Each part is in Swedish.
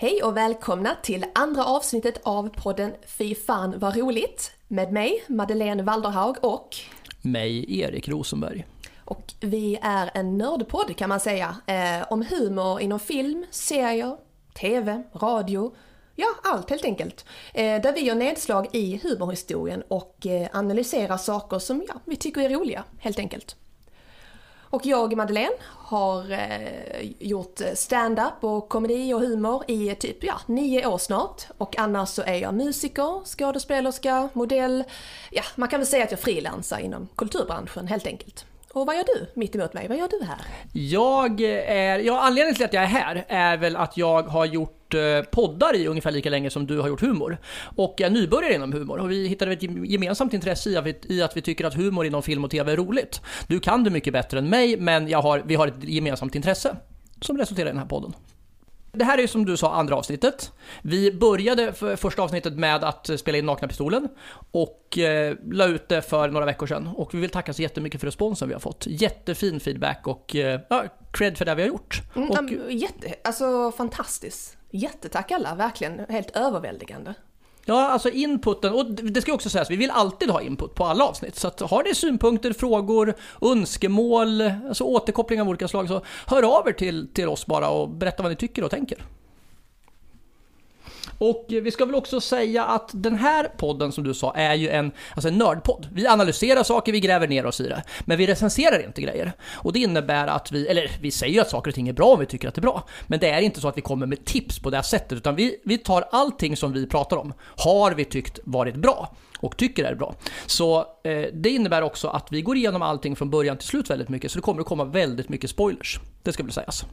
Hej och välkomna till andra avsnittet av podden Fy fan vad roligt med mig Madeleine Walderhaug och mig Erik Rosenberg. Och vi är en nördpodd kan man säga eh, om humor inom film, serier, TV, radio, ja allt helt enkelt. Eh, där vi gör nedslag i humorhistorien och eh, analyserar saker som ja, vi tycker är roliga helt enkelt. Och jag, Madeleine, har eh, gjort stand-up och komedi och humor i eh, typ ja, nio år snart. Och annars så är jag musiker, skådespelerska, modell. Ja, man kan väl säga att jag frilansar inom kulturbranschen helt enkelt. Och vad gör du mitt emot mig? Vad gör du här? Jag är, ja anledningen till att jag är här är väl att jag har gjort eh, poddar i ungefär lika länge som du har gjort humor. Och jag är nybörjare inom humor och vi hittade ett gemensamt intresse i att, vi, i att vi tycker att humor inom film och TV är roligt. Du kan det mycket bättre än mig men jag har, vi har ett gemensamt intresse som resulterar i den här podden. Det här är som du sa andra avsnittet. Vi började för första avsnittet med att spela in Nakna Pistolen och eh, la ut det för några veckor sedan. Och vi vill tacka så jättemycket för responsen vi har fått. Jättefin feedback och eh, ja, cred för det vi har gjort. Mm, och, jätte, alltså fantastiskt. Jättetack alla, verkligen helt överväldigande. Ja, alltså inputen, och det ska också sägas, vi vill alltid ha input på alla avsnitt. Så att har ni synpunkter, frågor, önskemål, alltså återkopplingar av olika slag, så hör av er till, till oss bara och berätta vad ni tycker och tänker. Och vi ska väl också säga att den här podden som du sa är ju en, alltså en nördpodd. Vi analyserar saker, vi gräver ner oss i det. Men vi recenserar inte grejer. Och det innebär att vi, eller vi säger ju att saker och ting är bra om vi tycker att det är bra. Men det är inte så att vi kommer med tips på det här sättet, utan vi, vi tar allting som vi pratar om, har vi tyckt varit bra och tycker är bra. Så eh, det innebär också att vi går igenom allting från början till slut väldigt mycket, så det kommer att komma väldigt mycket spoilers. Det ska väl sägas.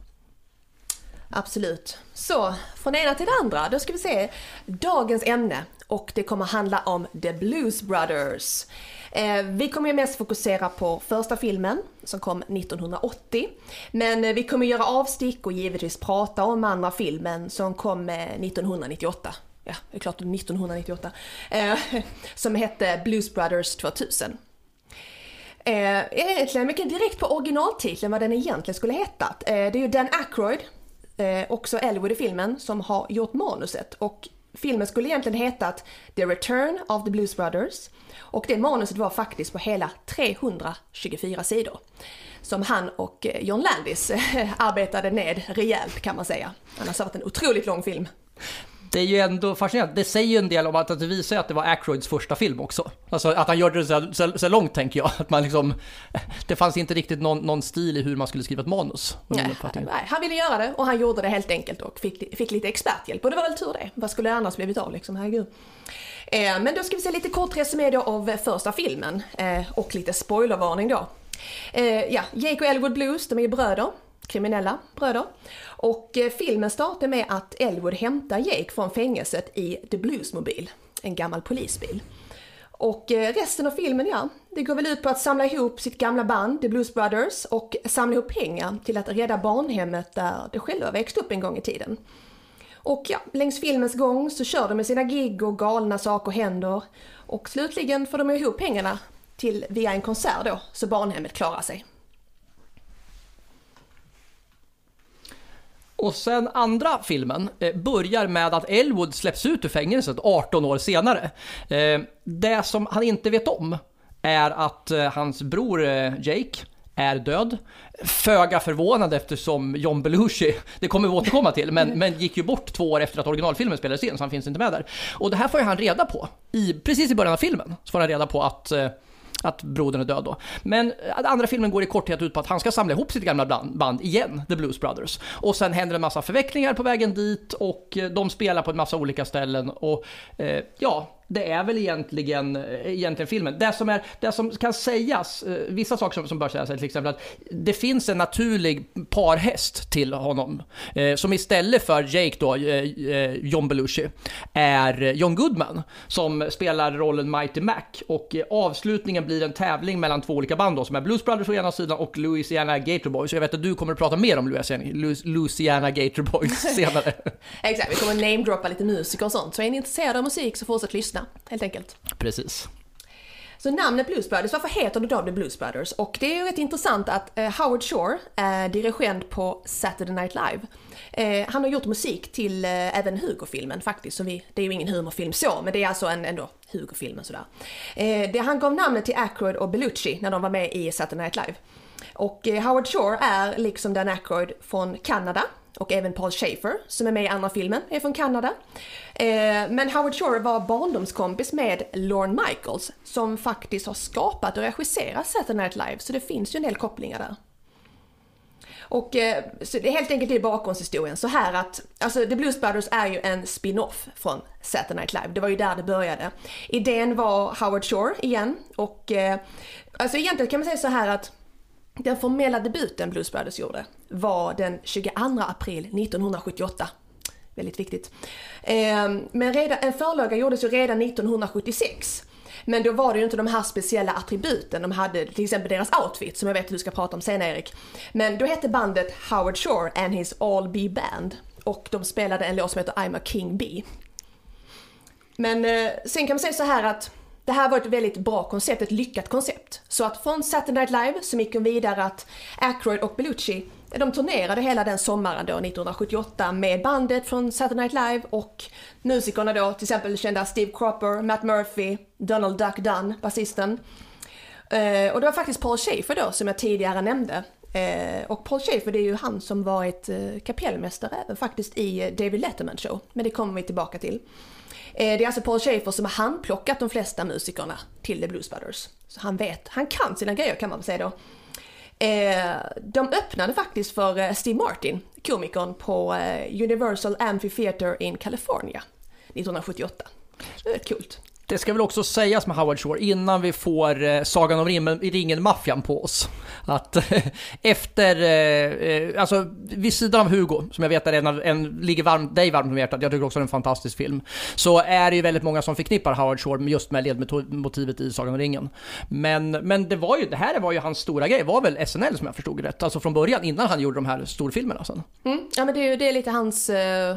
Absolut. Så, från det ena till det andra, då ska vi se dagens ämne och det kommer handla om The Blues Brothers. Eh, vi kommer ju mest fokusera på första filmen som kom 1980. Men eh, vi kommer göra avstick och givetvis prata om andra filmen som kom eh, 1998. Ja, det är klart 1998. Eh, som hette Blues Brothers 2000. Eh, egentligen mycket direkt på originaltiteln vad den egentligen skulle hetat. Eh, det är ju Dan Aykroyd eh, också Elwood i filmen som har gjort manuset och filmen skulle egentligen hetat The Return of the Blues Brothers och det manuset var faktiskt på hela 324 sidor. Som han och eh, John Landis arbetade ned rejält kan man säga. Annars har det varit en otroligt lång film det är ju ändå fascinerande. Det säger ju en del om att, att det visar att det var Ackroyds första film också. Alltså att han gjorde det så, så, så, långt tänker jag. Att man liksom, det fanns inte riktigt någon, någon stil i hur man skulle skriva ett manus. Nej, nej, han ville göra det och han gjorde det helt enkelt och fick, fick lite experthjälp. Och det var väl tur det. Vad skulle det annars blivit av liksom, herregud. Eh, men då ska vi se lite kort resumé då av första filmen eh, och lite spoilervarning då. Eh, ja, Jake och Elwood Blues, de är ju bröder kriminella bröder. Och eh, filmen startar med att Elwood hämtar Jake från fängelset i The Bluesmobil, en gammal polisbil. Och eh, resten av filmen, ja, det går väl ut på att samla ihop sitt gamla band, The Blues Brothers, och samla ihop pengar till att rädda barnhemmet där de själva växte upp en gång i tiden. Och ja, längs filmens gång så kör de med sina gig och galna saker händer. Och slutligen får de ihop pengarna till via en konsert då, så barnhemmet klarar sig. Och sen andra filmen eh, börjar med att Elwood släpps ut ur fängelset 18 år senare. Eh, det som han inte vet om är att eh, hans bror eh, Jake är död. Föga förvånad eftersom John Belushi, det kommer vi återkomma till, men, men gick ju bort två år efter att originalfilmen spelades in så han finns inte med där. Och det här får ju han reda på, i, precis i början av filmen, så får han reda på att eh, att brodern är död då. Men eh, andra filmen går i korthet ut på att han ska samla ihop sitt gamla band igen, The Blues Brothers. Och sen händer en massa förvecklingar på vägen dit och eh, de spelar på en massa olika ställen och eh, ja, det är väl egentligen, eh, egentligen filmen. Det som, är, det som kan sägas, eh, vissa saker som, som bör sägas är till exempel att det finns en naturlig parhäst till honom. Eh, som istället för Jake då, eh, eh John Belushi, är John Goodman. Som spelar rollen Mighty Mac. Och eh, avslutningen blir en tävling mellan två olika band då, som är Blues Brothers å ena sidan och Louisiana Gator Boys. Jag vet att du kommer att prata mer om Louisiana, Louisiana Gator Boys senare. Exakt, vi kommer namedroppa lite musiker och sånt. Så är ni intresserade av musik så fortsätt lyssna lyssna helt enkelt. Precis. Så namnet Blues Brothers, varför heter det då The Blues Brothers? Och det är ju rätt intressant att eh, Howard Shore är dirigent på Saturday Night Live. Eh, han har gjort musik till eh, även Hugo-filmen faktiskt, så vi, det är ju ingen humorfilm så, men det är alltså en, ändå Hugo-filmen sådär. Eh, det, han gav namnet till Aykroyd och Bellucci när de var med i Saturday Night Live. Och eh, Howard Shore är liksom Dan Aykroyd från Kanada och även Paul Schaefer som är med i andra filmen är från Kanada. Eh, men Howard Shore var barndomskompis med Lorne Michaels som faktiskt har skapat och regisserat Saturday Night Live så det finns ju en del kopplingar där. Och eh, så det är helt enkelt det bakgrundshistorien så här att, alltså The Blues Brothers är ju en spin-off från Saturday Night Live, det var ju där det började. Idén var Howard Shore igen och eh, alltså egentligen kan man säga så här att den formella debuten Blues Brothers gjorde var den 22 april 1978. Väldigt viktigt. Ehm, men redan, en förlaga gjordes ju redan 1976. Men då var det ju inte de här speciella attributen de hade, till exempel deras outfit som jag vet att du ska prata om sen Erik. Men då hette bandet Howard Shore and his All Be Band och de spelade en låt som heter I'm a King Bee. Men eh, sen kan man säga så här att det här var ett väldigt bra koncept, ett lyckat koncept. Så att från Saturday Night Live så gick de vidare att Aykroyd och Belushi, de turnerade hela den sommaren då 1978 med bandet från Saturday Night Live och musikerna då till exempel kända Steve Cropper, Matt Murphy, Donald Duck Dunn, basisten. Eh, och det var faktiskt Paul Schaefer då som jag tidigare nämnde. Eh, och Paul Schaefer det är ju han som varit eh, kapellmästare även faktiskt i eh, David Letterman show. Men det kommer vi tillbaka till. Eh, det är alltså Paul Schaefer som har handplockat de flesta musikerna till The Blues Brothers. Så han vet, han kan sina grejer kan man säga då. Eh, de öppnade faktiskt för eh, Steve Martin, komikern på Universal Amphitheater in California 1978. Det är rätt coolt. Det ska väl också sägas med Howard Shore innan vi får eh, Sagan om ringen-maffian på oss. Att eh, efter, eh, eh, alltså vid sidan av Hugo, som jag vet är en, en ligger varmt, dig varmt om hjärtat, jag tycker också det är en fantastisk film. Så är det ju väldigt många som förknippar Howard Shore just med ledmotivet i Sagan om ringen. Men, men det var ju, det här var ju hans stora grej, var väl SNL som jag förstod rätt, alltså från början innan han gjorde de här storfilmerna sen. Mm, ja men det är ju det är lite hans uh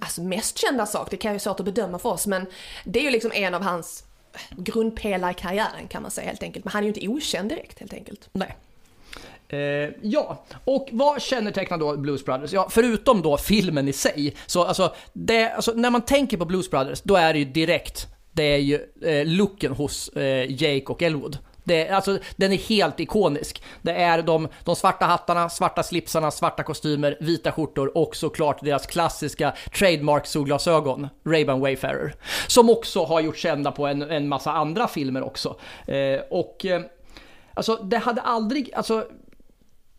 alltså mest kända sak, det kan ju vara svårt att bedöma för oss, men det är ju liksom en av hans eh, grundpelare i karriären kan man säga helt enkelt. Men han är ju inte okänd direkt helt enkelt. Nej. Eh, ja, och vad kännetecknar då Blues Brothers? Ja, förutom då filmen i sig, så alltså, det, alltså när man tänker på Blues Brothers, då är det ju direkt, det är ju eh, looken hos eh, Jake och Elwood. Det, alltså, den är helt ikonisk. Det är de, de svarta hattarna, svarta slipsarna, svarta kostymer, vita skjortor och såklart deras klassiska trademark solglasögon, Ray-Ban Wayfarer. Som också har gjort kända på en, en massa andra filmer också. Eh, och eh, Alltså det hade aldrig, alltså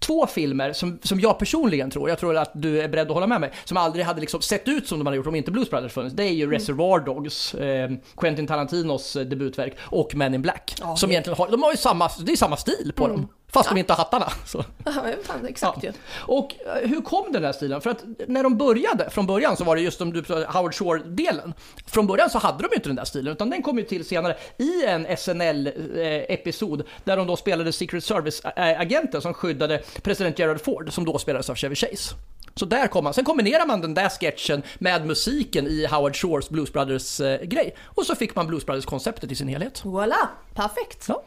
två filmer som, som jag personligen tror, jag tror att du är beredd att hålla med mig, som aldrig hade liksom sett ut som de hade gjort om inte Blues Brothers funnits. Det är ju mm. Reservoir Dogs, eh, Quentin Tarantinos eh, debutverk, och Men in Black. Ja, som egentligen har, de har ju samma, det är samma stil på mm. dem. Fast ja. de inte har hattarna. Så. Ja, exakt ja. Och eh, hur kom den här stilen? För att när de började från början så var det just som du Howard Shore-delen. Från början så hade de ju inte den där stilen, utan den kom ju till senare i en SNL-episod där de då spelade Secret Service-agenten som skyddade president Gerald Ford, som då spelades av Chevy Chase. Så där kom man. Sen kombinerar man den där sketchen med musiken i Howard Shores Blues Brothers-grej. Eh, och så fick man Blues Brothers-konceptet i sin helhet. Voilà, perfekt. Ja.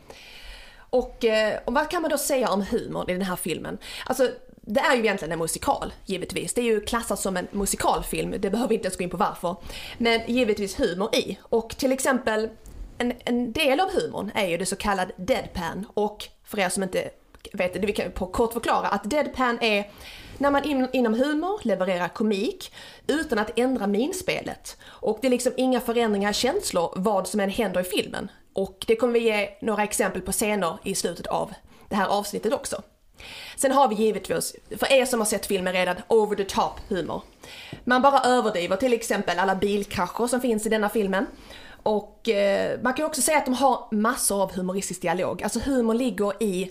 Och, eh, och vad kan man då säga om humorn i den här filmen? Alltså, det är ju egentligen en musikal, givetvis. Det är ju klassat som en musikalfilm, det behöver vi inte ens gå in på varför. Men givetvis humor i. Och till exempel, en, en del av humorn är ju det så kallade deadpan. Och för er som inte vet det, vi kan på kort förklara att deadpan är när man in, inom humor levererar komik utan att ändra minspelet. Och det är liksom inga förändringar i känslor vad som än händer i filmen. Och det kommer vi ge några exempel på scener i slutet av det här avsnittet också. Sen har vi givetvis, för er som har sett filmen redan, over the top humor. Man bara överdriver till exempel alla bilkrascher som finns i denna filmen. Och eh, man kan också säga att de har massor av humoristisk dialog. Alltså humor ligger i,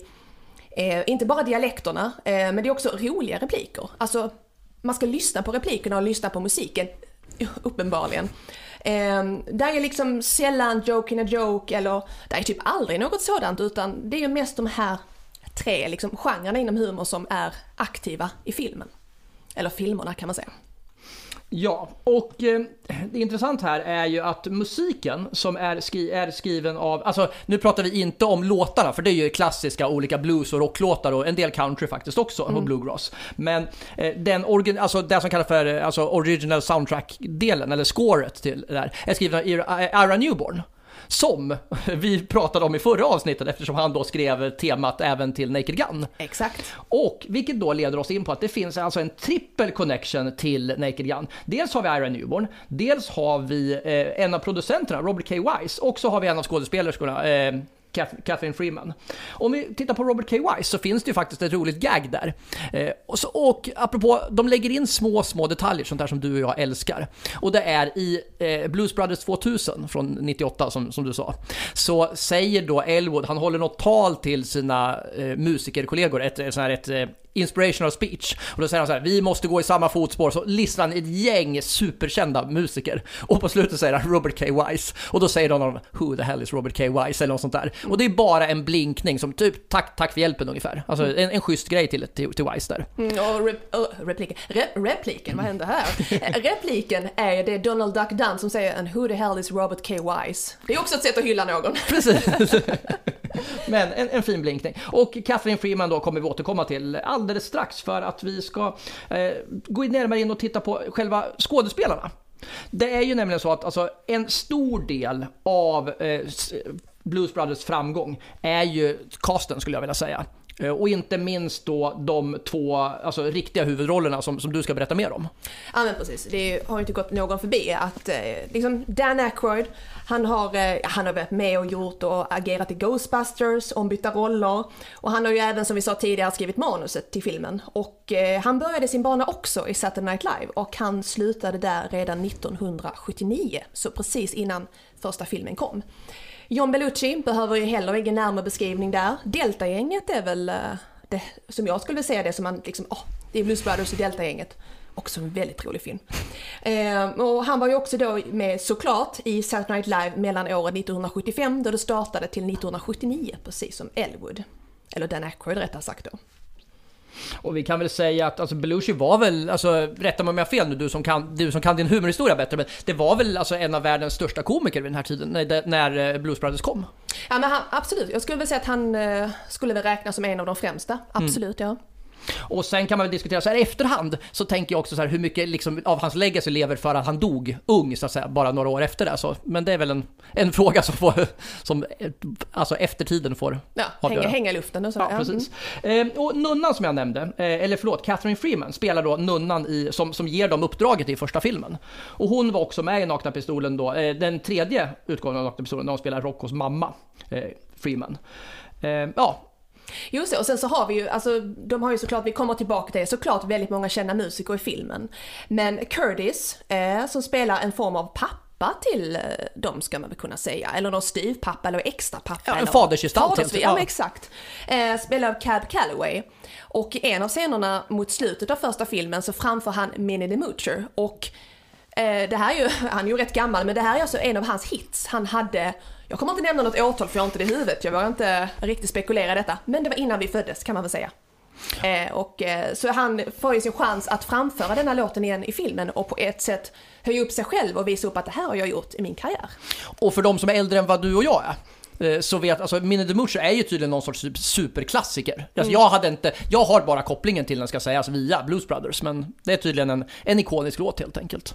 eh, inte bara dialekterna, eh, men det är också roliga repliker. Alltså, man ska lyssna på replikerna och lyssna på musiken, uppenbarligen. Eh, där är liksom sällan joke in a joke eller där är typ aldrig något sådant utan det är ju mest de här tre liksom genrerna inom humor som är aktiva i filmen. Eller filmerna kan man säga. Ja, och eh, det intressanta här är ju att musiken som är, skri är skriven av, alltså nu pratar vi inte om låtarna för det är ju klassiska olika blues och rocklåtar och en del country faktiskt också och bluegrass. Men eh, den origin, alltså det som kallas för eh, alltså original soundtrack-delen eller scoret till det där är skriven av Ira, Ira Newborn. Som vi pratade om i förra avsnittet eftersom han då skrev temat även till Naked Gun. Exakt. Och vilket då leder oss in på att det finns alltså en trippel connection till Naked Gun. Dels har vi Ira Newborn, dels har vi eh, en av producenterna, Robert K. Wise, och så har vi en av skådespelerskorna, eh, Catherine Freeman. Om vi tittar på Robert K. Wise så finns det ju faktiskt ett roligt gag där. Eh, och, så, och apropå, de lägger in små, små detaljer, sånt där som du och jag älskar. Och det är i eh, Blues Brothers 2000 från 98 som, som du sa, så säger då Elwood, han håller något tal till sina eh, musikerkollegor, ett, ett, ett, ett inspirational speech. Och då säger han så här, vi måste gå i samma fotspår. Så listar han ett gäng superkända musiker. Och på slutet säger han Robert K. Wise. Och då säger någon av dem, who the hell is Robert K. Wise? Eller något sånt där. Och det är bara en blinkning som typ, tack, tack för hjälpen ungefär. Alltså en, en schysst grej till, till, till Wise där. Mm, och rep, oh, repliken, Re, repliken, vad hände här? Repliken är det Donald Duck Dunn som säger and who the hell is Robert K. Wise? Det är också ett sätt att hylla någon. Precis. Men en, en fin blinkning. Och Catherine Freeman då kommer vi återkomma till alldeles strax för att vi ska eh, gå närmare in och titta på själva skådespelarna. Det är ju nämligen så att alltså, en stor del av eh, Blues Brothers framgång är ju casten skulle jag vilja säga. Eh, och inte minst då de två alltså, riktiga huvudrollerna som, som du ska berätta mer om. Ja men precis, det har ju inte gått någon förbi att eh, liksom Dan Aykroyd, han har, eh, han har varit med och gjort och agerat i Ghostbusters, ombytta roller och han har ju även som vi sa tidigare skrivit manuset till filmen och eh, han började sin bana också i Saturday Night Live och han slutade där redan 1979, så precis innan första filmen kom. John Belushi behöver ju heller ingen närmare beskrivning där. Delta-gänget är väl eh, det som jag skulle vilja säga det som man liksom, åh, det är Blues Brothers och Delta-gänget. Också en väldigt rolig film. Eh, och han var ju också då med såklart i Saturday Night Live mellan åren 1975 då det startade till 1979 precis som Elwood. Eller Dan Aykroyd rättare sagt då. Och vi kan väl säga att alltså, Belushi var väl, alltså rätta mig om jag har fel nu du som, kan, du som kan din humorhistoria bättre, men det var väl alltså en av världens största komiker vid den här tiden, när, när eh, Blues Brothers kom? Ja men han, absolut, jag skulle väl säga att han eh, skulle väl räknas som en av de främsta. Absolut ja. Och sen kan man väl diskutera så här i efterhand så tänker jag också så här hur mycket liksom av hans legacy lever för att han dog ung så att säga, bara några år efter det. Så, men det är väl en, en fråga som får, som alltså eftertiden får Ja, avgöra. hänga, hänga i luften och så. Ja, ja. precis. Eh, och nunnan som jag nämnde, eh, eller förlåt, Catherine Freeman spelar då nunnan i, som, som ger dem uppdraget i första filmen. Och hon var också med i Nakna Pistolen då, eh, den tredje utgåvan av Nakna Pistolen, där hon spelar Roccos mamma, eh, Freeman. Eh, ja, Just det, och sen så har vi ju, alltså de har ju såklart, vi kommer tillbaka till det, såklart väldigt många kända musiker i filmen. Men Curtis, eh, som spelar en form av pappa till eh, dem ska man väl kunna säga, eller någon styvpappa eller extra pappa. Ja, en fadersgestalt Faders, ja, men exakt. Eh, spelar av Cad Calloway. Och i en av scenerna mot slutet av första filmen så framför han Minnie the Moocher. Och eh, det här är ju, han är ju rätt gammal, men det här är alltså en av hans hits. Han hade, jag kommer inte nämna något årtal för jag har inte det i huvudet, jag vågar inte riktigt spekulera i detta. Men det var innan vi föddes kan man väl säga. Eh, och, eh, så han får ju sin chans att framföra denna låten igen i filmen och på ett sätt höja upp sig själv och visa upp att det här har jag gjort i min karriär. Och för de som är äldre än vad du och jag är, eh, så vet, alltså Minnie the Moocher är ju tydligen någon sorts typ superklassiker. Alltså, jag hade inte, jag har bara kopplingen till den ska sägas via Blues Brothers, men det är tydligen en, en ikonisk låt helt enkelt.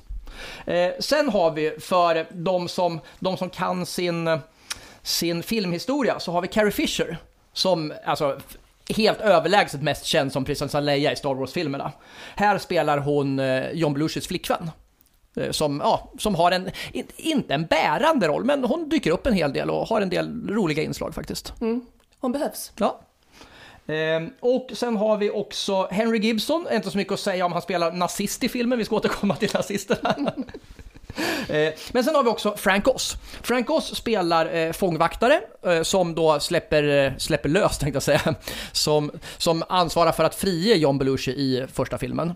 Eh, sen har vi för de som, de som kan sin, sin filmhistoria, så har vi Carrie Fisher, som alltså helt överlägset mest känd som prinsessan Leia i Star Wars-filmerna. Här spelar hon eh, John Belushis flickvän. Eh, Som, ja, som har en, in- inte en bärande roll, men hon dyker upp en hel del och har en del roliga inslag faktiskt. Mm. Hon behövs. Ja. Ehm, och sen har vi också Henry Gibson, inte så mycket att säga om han spelar nazist i filmen, vi ska återkomma till nazisterna. Ehm, men sen har vi också Frank Oz. Frank Oz spelar eh, fångvaktare eh, som då släpper, eh, släpper lös, tänkte jag säga, som, som ansvarar för att frige John Belushi i första filmen.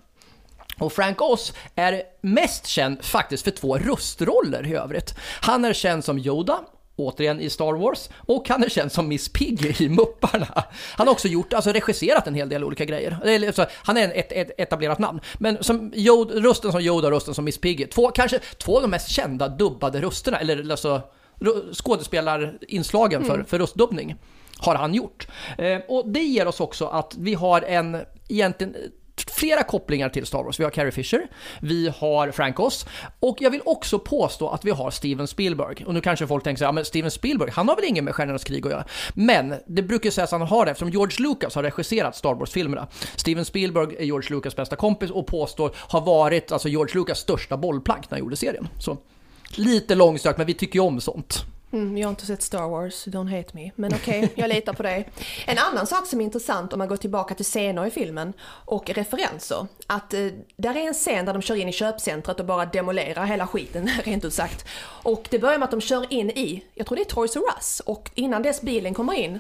Och Frank Oz är mest känd faktiskt för två röstroller i övrigt. Han är känd som Yoda återigen i Star Wars, och han är känd som Miss Piggy i Mupparna. Han har också gjort, alltså regisserat en hel del olika grejer. Eller, så, han är ett, ett etablerat namn. Men som Yoda, rösten som Yoda och rösten som Miss Piggy, två, kanske två av de mest kända dubbade rösterna, eller alltså skådespelarinslagen för, mm. för röstdubbning har han gjort. Eh, och det ger oss också att vi har en egentligen flera kopplingar till Star Wars. Vi har Carrie Fisher, vi har Frank Oz och jag vill också påstå att vi har Steven Spielberg. Och nu kanske folk tänker så ja men Steven Spielberg, han har väl inget med Stjärnornas krig att göra? Men det brukar sägas att han har det eftersom George Lucas har regisserat Star Wars-filmerna. Steven Spielberg är George Lucas bästa kompis och påstår har varit alltså George Lucas största bollplank när han gjorde serien. Så lite långsökt, men vi tycker ju om sånt. Mm, jag har inte sett Star Wars, don't hate me. Men okej, okay, jag litar på dig. En annan sak som är intressant om man går tillbaka till scener i filmen och referenser. Att eh, där är en scen där de kör in i köpcentret och bara demolerar hela skiten, rent ut sagt. Och det börjar med att de kör in i, jag tror det är Toys R Us, och innan dess bilen kommer in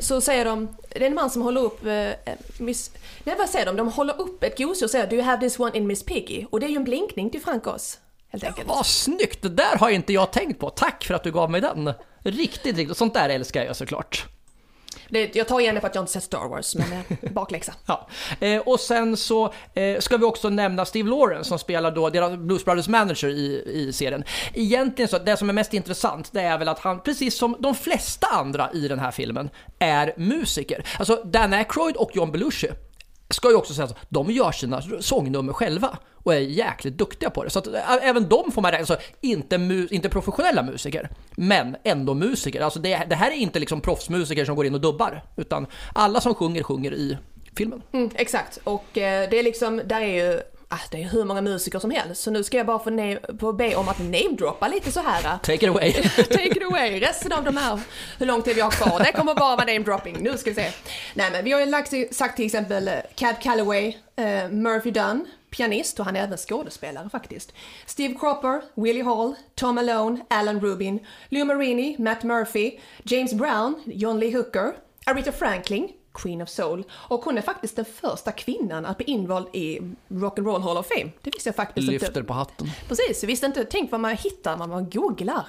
så säger de, det är en man som håller upp, eh, eh miss, nej vad säger de, de håller upp ett gosedjur och säger Do you have this one in Miss Piggy? Och det är ju en blinkning till Frankos helt enkelt. Vad snyggt! Det där har inte jag tänkt på. Tack för att du gav mig den. Riktigt, riktigt. Sånt där älskar jag såklart. Det, jag tar igen det för att jag inte sett Star Wars, men eh, bakläxa. ja. Eh, och sen så eh, ska vi också nämna Steve Lawrence som spelar då deras Blues Brothers manager i, i serien. Egentligen så, det som är mest intressant, det är väl att han, precis som de flesta andra i den här filmen, är musiker. Alltså Dan Aykroyd och John Belushi ska ju också säga att de gör sina sångnummer själva och är jäkligt duktiga på det. Så att även de får man räkna, alltså inte, mu, inte professionella musiker, men ändå musiker. Alltså det, det här är inte liksom proffsmusiker som går in och dubbar, utan alla som sjunger, sjunger i filmen. Mm, exakt, och eh, det är liksom, där är ju Ah, det är hur många musiker som helst, så nu ska jag bara få, få be om att namedroppa lite så här. Take it away. Take it away. Resten av de här, hur lång tid vi har kvar, det kommer bara vara namedropping. Nu ska vi se. Nej men vi har ju lagt, sagt till exempel eh, Cab Calloway, uh, Murphy Dunn, pianist och han är även skådespelare faktiskt. Steve Cropper, Willie Hall, Tom Malone, Alan Rubin, Lou Marini, Matt Murphy, James Brown, John Lee Hooker, Aretha Franklin, Queen of Soul. Och hon är faktiskt den första kvinnan att bli invald i Rock'n'Roll Hall of Fame. Det visste jag faktiskt Lyfter inte. på hatten. Precis, jag visste inte. Tänk vad man hittar när man googlar.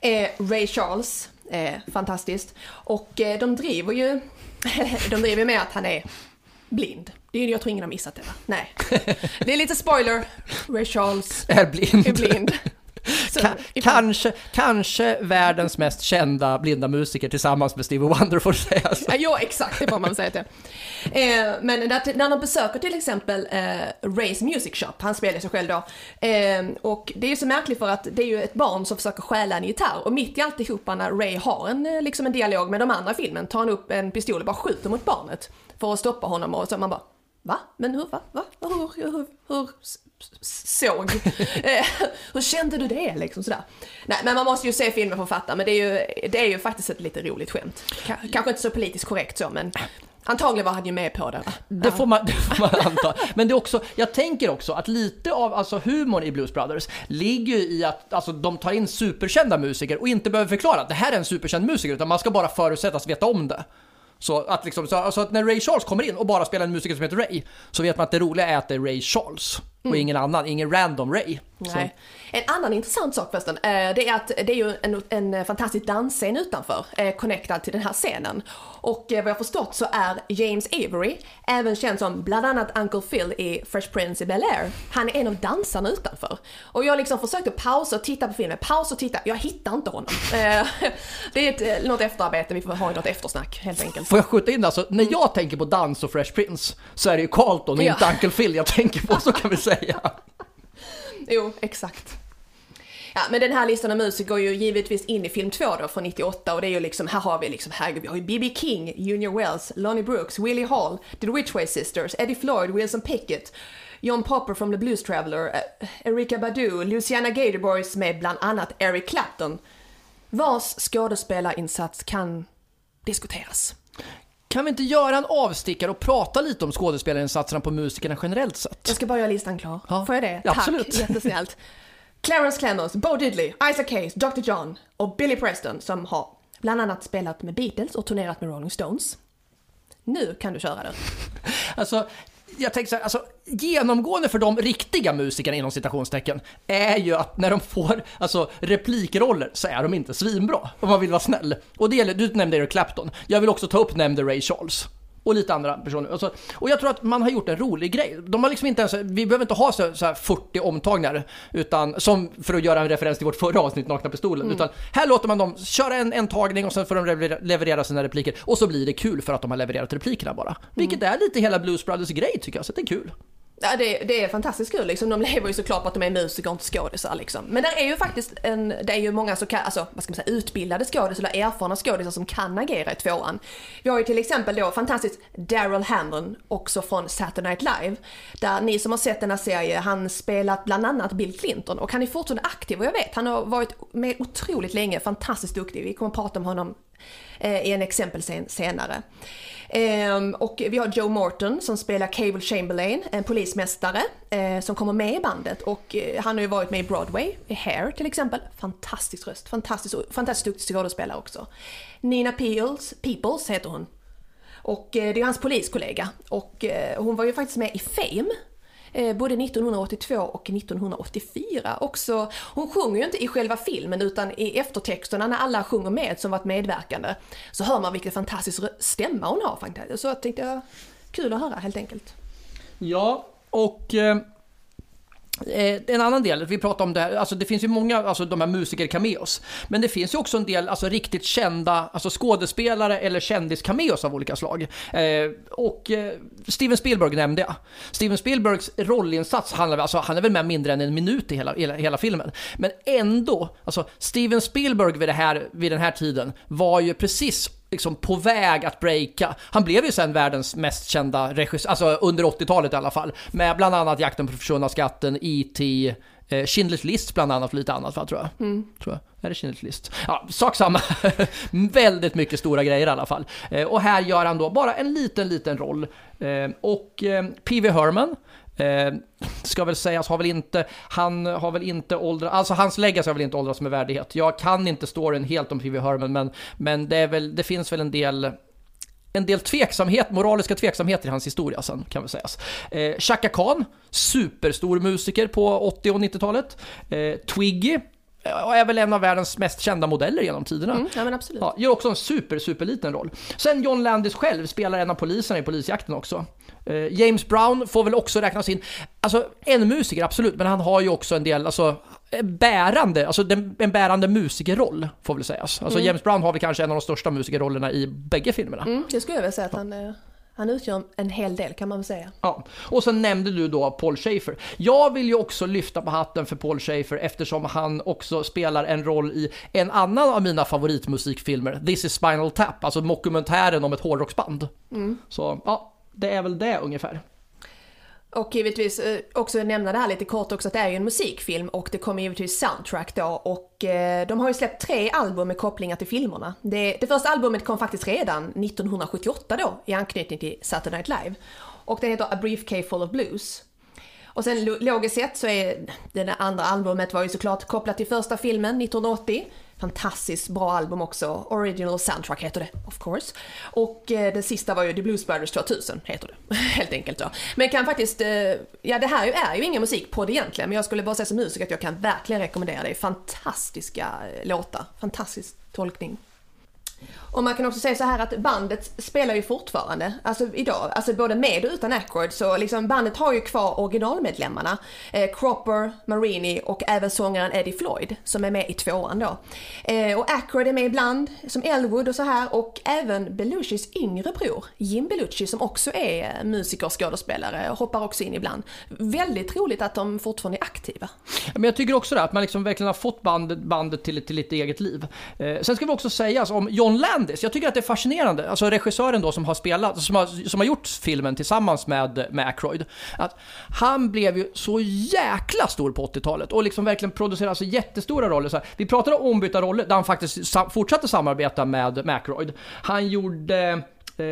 Eh, Ray Charles, eh, fantastiskt. Och eh, de driver ju de driver med att han är blind. Det är, jag tror ingen har missat det va? Nej. Det är lite spoiler. Ray Charles är blind. Är blind. Ka kanske, kanske världens mest kända blinda musiker tillsammans med Stevie Wonder får sägas. Ja, ja, exakt, det får man säga till. Eh, men när, de besöker till exempel eh, Rays Music Shop, han spelar sig själv då, eh, och det är ju så märkligt för att det är ju ett barn som försöker stjäla en gitarr och mitt i alltihopa när Ray har en, liksom en dialog med de andra i filmen tar han upp en pistol och bara skjuter mot barnet för att stoppa honom och så man bara Va? Men hur, va? va? Hur, hur, hur, hur såg? Eh, hur kände du det liksom sådär? Nej men man måste ju se filmen för att fatta, men det är ju, det är ju faktiskt ett lite roligt skämt. K kanske inte så politiskt korrekt så men Antagligen var han ju med på det. Det får, man, det får man anta. Men det är också, jag tänker också att lite av alltså, humorn i Blues Brothers ligger ju i att alltså, de tar in superkända musiker och inte behöver förklara att det här är en superkänd musiker, utan man ska bara förutsättas veta om det. Så att, liksom, så, så att när Ray Charles kommer in och bara spelar en musiker som heter Ray, så vet man att det roliga är att det är Ray Charles och mm. ingen annan, ingen random Ray. En annan intressant sak förresten, eh, det är att det är ju en, en fantastisk dansscen utanför, eh, connectad till den här scenen. Och eh, vad jag förstått så är James Avery, även känd som bland annat Uncle Phil i Fresh Prince i Bel-Air, han är en av dansarna utanför. Och jag liksom försökte pausa och titta på filmen, pausa och titta, jag hittar inte honom. Det är ett, något efterarbete, vi får ha något eftersnack helt enkelt. Får jag skjuta in alltså, när jag tänker på dans och Fresh Prince så är det ju Carlton och ja. inte Uncle Phil jag tänker på, så kan vi säga. jo, exakt. Ja, men den här listan av musiker går ju givetvis in i film 2 då från 98 och det är ju liksom, här har vi liksom, herregud, vi har ju B.B. King, Junior Wells, Lonnie Brooks, Willie Hall, The Witchway Sisters, Eddie Floyd, Wilson Pickett, John Popper from the Blues Traveler, eh, Erika Badu, Luciana Gatorboys med bland annat Eric Clapton, vars skådespelarinsats kan diskuteras. Kan vi inte göra en avstickare och prata lite om skådespelarinsatserna på musikerna generellt sett? Jag ska bara göra listan klar. Ja. Får jag det? Ja, Tack, absolut. jättesnällt. Clarence Clemons, Bo Diddley, Isaac Hayes, Dr John och Billy Preston som har bland annat spelat med Beatles och turnerat med Rolling Stones. Nu kan du köra den. Alltså, jag tänker så här, alltså genomgående för de riktiga musikerna inom citationstecken är ju att när de får alltså, replikroller så är de inte svinbra, om man vill vara snäll. Och det gäller, du nämnde Eric Clapton, jag vill också ta upp nämnde Ray Charles och lite andra personer. Alltså, och jag tror att man har gjort en rolig grej. De har liksom inte ens, vi behöver inte ha så, så 40 omtagningar, utan, som för att göra en referens till vårt förra avsnitt, Nakna Pistolen. Mm. Utan här låter man dem köra en, en tagning och sen får de leverera sina repliker. Och så blir det kul för att de har levererat replikerna bara. Mm. Vilket är lite hela Blues Brothers grej tycker jag, så det är kul. Ja, det, det, är fantastiskt kul liksom. De lever ju såklart på att de är musiker och inte skådisar liksom. Men det är ju faktiskt en, det är ju många så kan, alltså, vad ska man säga, utbildade skådisar eller erfarna skådisar som kan agera i tvåan. Vi har ju till exempel då fantastiskt Daryl Hammond, också från Saturday Night Live. Där ni som har sett denna serie, han spelat bland annat Bill Clinton och han är fortfarande aktiv och jag vet, han har varit med otroligt länge, fantastiskt duktig. Vi kommer att prata om honom eh, i en exempelscen senare. Ehm, och vi har Joe Morton som spelar Cable Chamberlain, en polismästare eh, som kommer med i bandet och eh, han har ju varit med i Broadway, i Hair till exempel. Fantastisk röst, fantastisk, fantastiskt duktig skådespelare också. Nina Peels, Peoples heter hon. Och eh, det är hans poliskollega och eh, hon var ju faktiskt med i Fame eh, både 1982 och 1984. Också, hon sjunger ju inte i själva filmen utan i eftertexterna när alla sjunger med som varit medverkande så hör man vilken fantastisk stämma hon har faktiskt. Så jag tänkte jag, kul att höra helt enkelt. Ja, och eh, eh, en annan del, vi pratar om det här, alltså det finns ju många, alltså de här musiker-cameos. Men det finns ju också en del, alltså riktigt kända, alltså skådespelare eller kändis-cameos av olika slag. Eh, och eh, Steven Spielberg nämnde jag. Steven Spielbergs rollinsats handlar alltså han är väl med mindre än en minut i hela, hela, hela filmen. Men ändå, alltså Steven Spielberg vid, det här, vid den här tiden var ju precis liksom på väg att breaka. Han blev ju sen världens mest kända regissör, alltså under 80-talet i alla fall. Med bland annat Jakten på försvunna skatten, E.T., eh, Schindler's list bland annat och lite annat va, tror jag. Mm. Tror jag. Är det Schindler's list? Ja, sak samma. Väldigt mycket stora grejer i alla fall. Eh, och här gör han då bara en liten, liten roll. Eh, och eh, P.V. Herman Eh, ska väl sägas, har väl inte, han har väl inte åldrats, alltså hans legacy har väl inte åldrats med värdighet. Jag kan inte storyn helt om P.V. Herman, men, men det, är väl, det finns väl en del en del tveksamhet, moraliska tveksamheter i hans historia sen, kan väl sägas. Eh, Chaka Khan, superstor musiker på 80 och 90-talet. Eh, Twiggy, och är väl en av världens mest kända modeller genom tiderna. Mm, ja, men absolut. Ja, gör också en super, super liten roll. Sen John Landis själv spelar en av poliserna i polisjakten också. Uh, James Brown får väl också räknas in. Alltså en musiker, absolut, men han har ju också en del, alltså bärande, alltså en bärande musikerroll får väl sägas. Alltså mm. James Brown har väl kanske en av de största musikerrollerna i bägge filmerna. Mm, det skulle jag väl säga att han är. Han utgör en hel del kan man väl säga. Ja, och sen nämnde du då Paul Schaefer. Jag vill ju också lyfta på hatten för Paul Schaefer eftersom han också spelar en roll i en annan av mina favoritmusikfilmer, This is Spinal Tap, alltså dokumentären om ett hårdrocksband. Mm. Så ja, det är väl det ungefär. Och givetvis eh, också nämna det här lite kort också att det är ju en musikfilm och det kommer givetvis soundtrack då och eh, de har ju släppt tre album med kopplingar till filmerna. Det, det första albumet kom faktiskt redan 1978 då i anknytning till Saturday Night Live och den heter A Brief Cave Full of Blues. Och sen logiskt sett så är det andra albumet var ju såklart kopplat till första filmen 1980 Fantastiskt bra album också. Original Soundtrack heter det, of course. Och eh, det sista var ju The Blues Brothers 2000, heter det. Helt enkelt då. Men kan faktiskt, eh, ja det här är ju ingen musikpodd egentligen, men jag skulle bara säga som musiker att jag kan verkligen rekommendera det. Fantastiska eh, låtar, fantastisk tolkning. Och man kan också säga så här att bandet spelar ju fortfarande, alltså idag, alltså både med och utan Ackroyd så liksom bandet har ju kvar originalmedlemmarna. Eh, Cropper, Marini och även sångaren Eddie Floyd som är med i tvåan då. Eh, och Ackroyd är med ibland som Elwood och så här och även Belushis yngre bror Jim Belushi som också är eh, musiker och skådespelare hoppar också in ibland. Väldigt roligt att de fortfarande är aktiva. Men jag tycker också det, att man liksom verkligen har fått bandet, bandet till, till ett eget liv. Eh, sen ska vi också säga alltså, om John Landis, jag tycker att det är fascinerande, alltså regissören då som har spelat, som har, som har gjort filmen tillsammans med, med Aykroyd, att han blev ju så jäkla stor på 80-talet och liksom verkligen producerade alltså jättestora roller. Så här, vi pratade om ombytta roller där han faktiskt sa, fortsatte samarbeta med, med Aykroyd. Han gjorde Eh,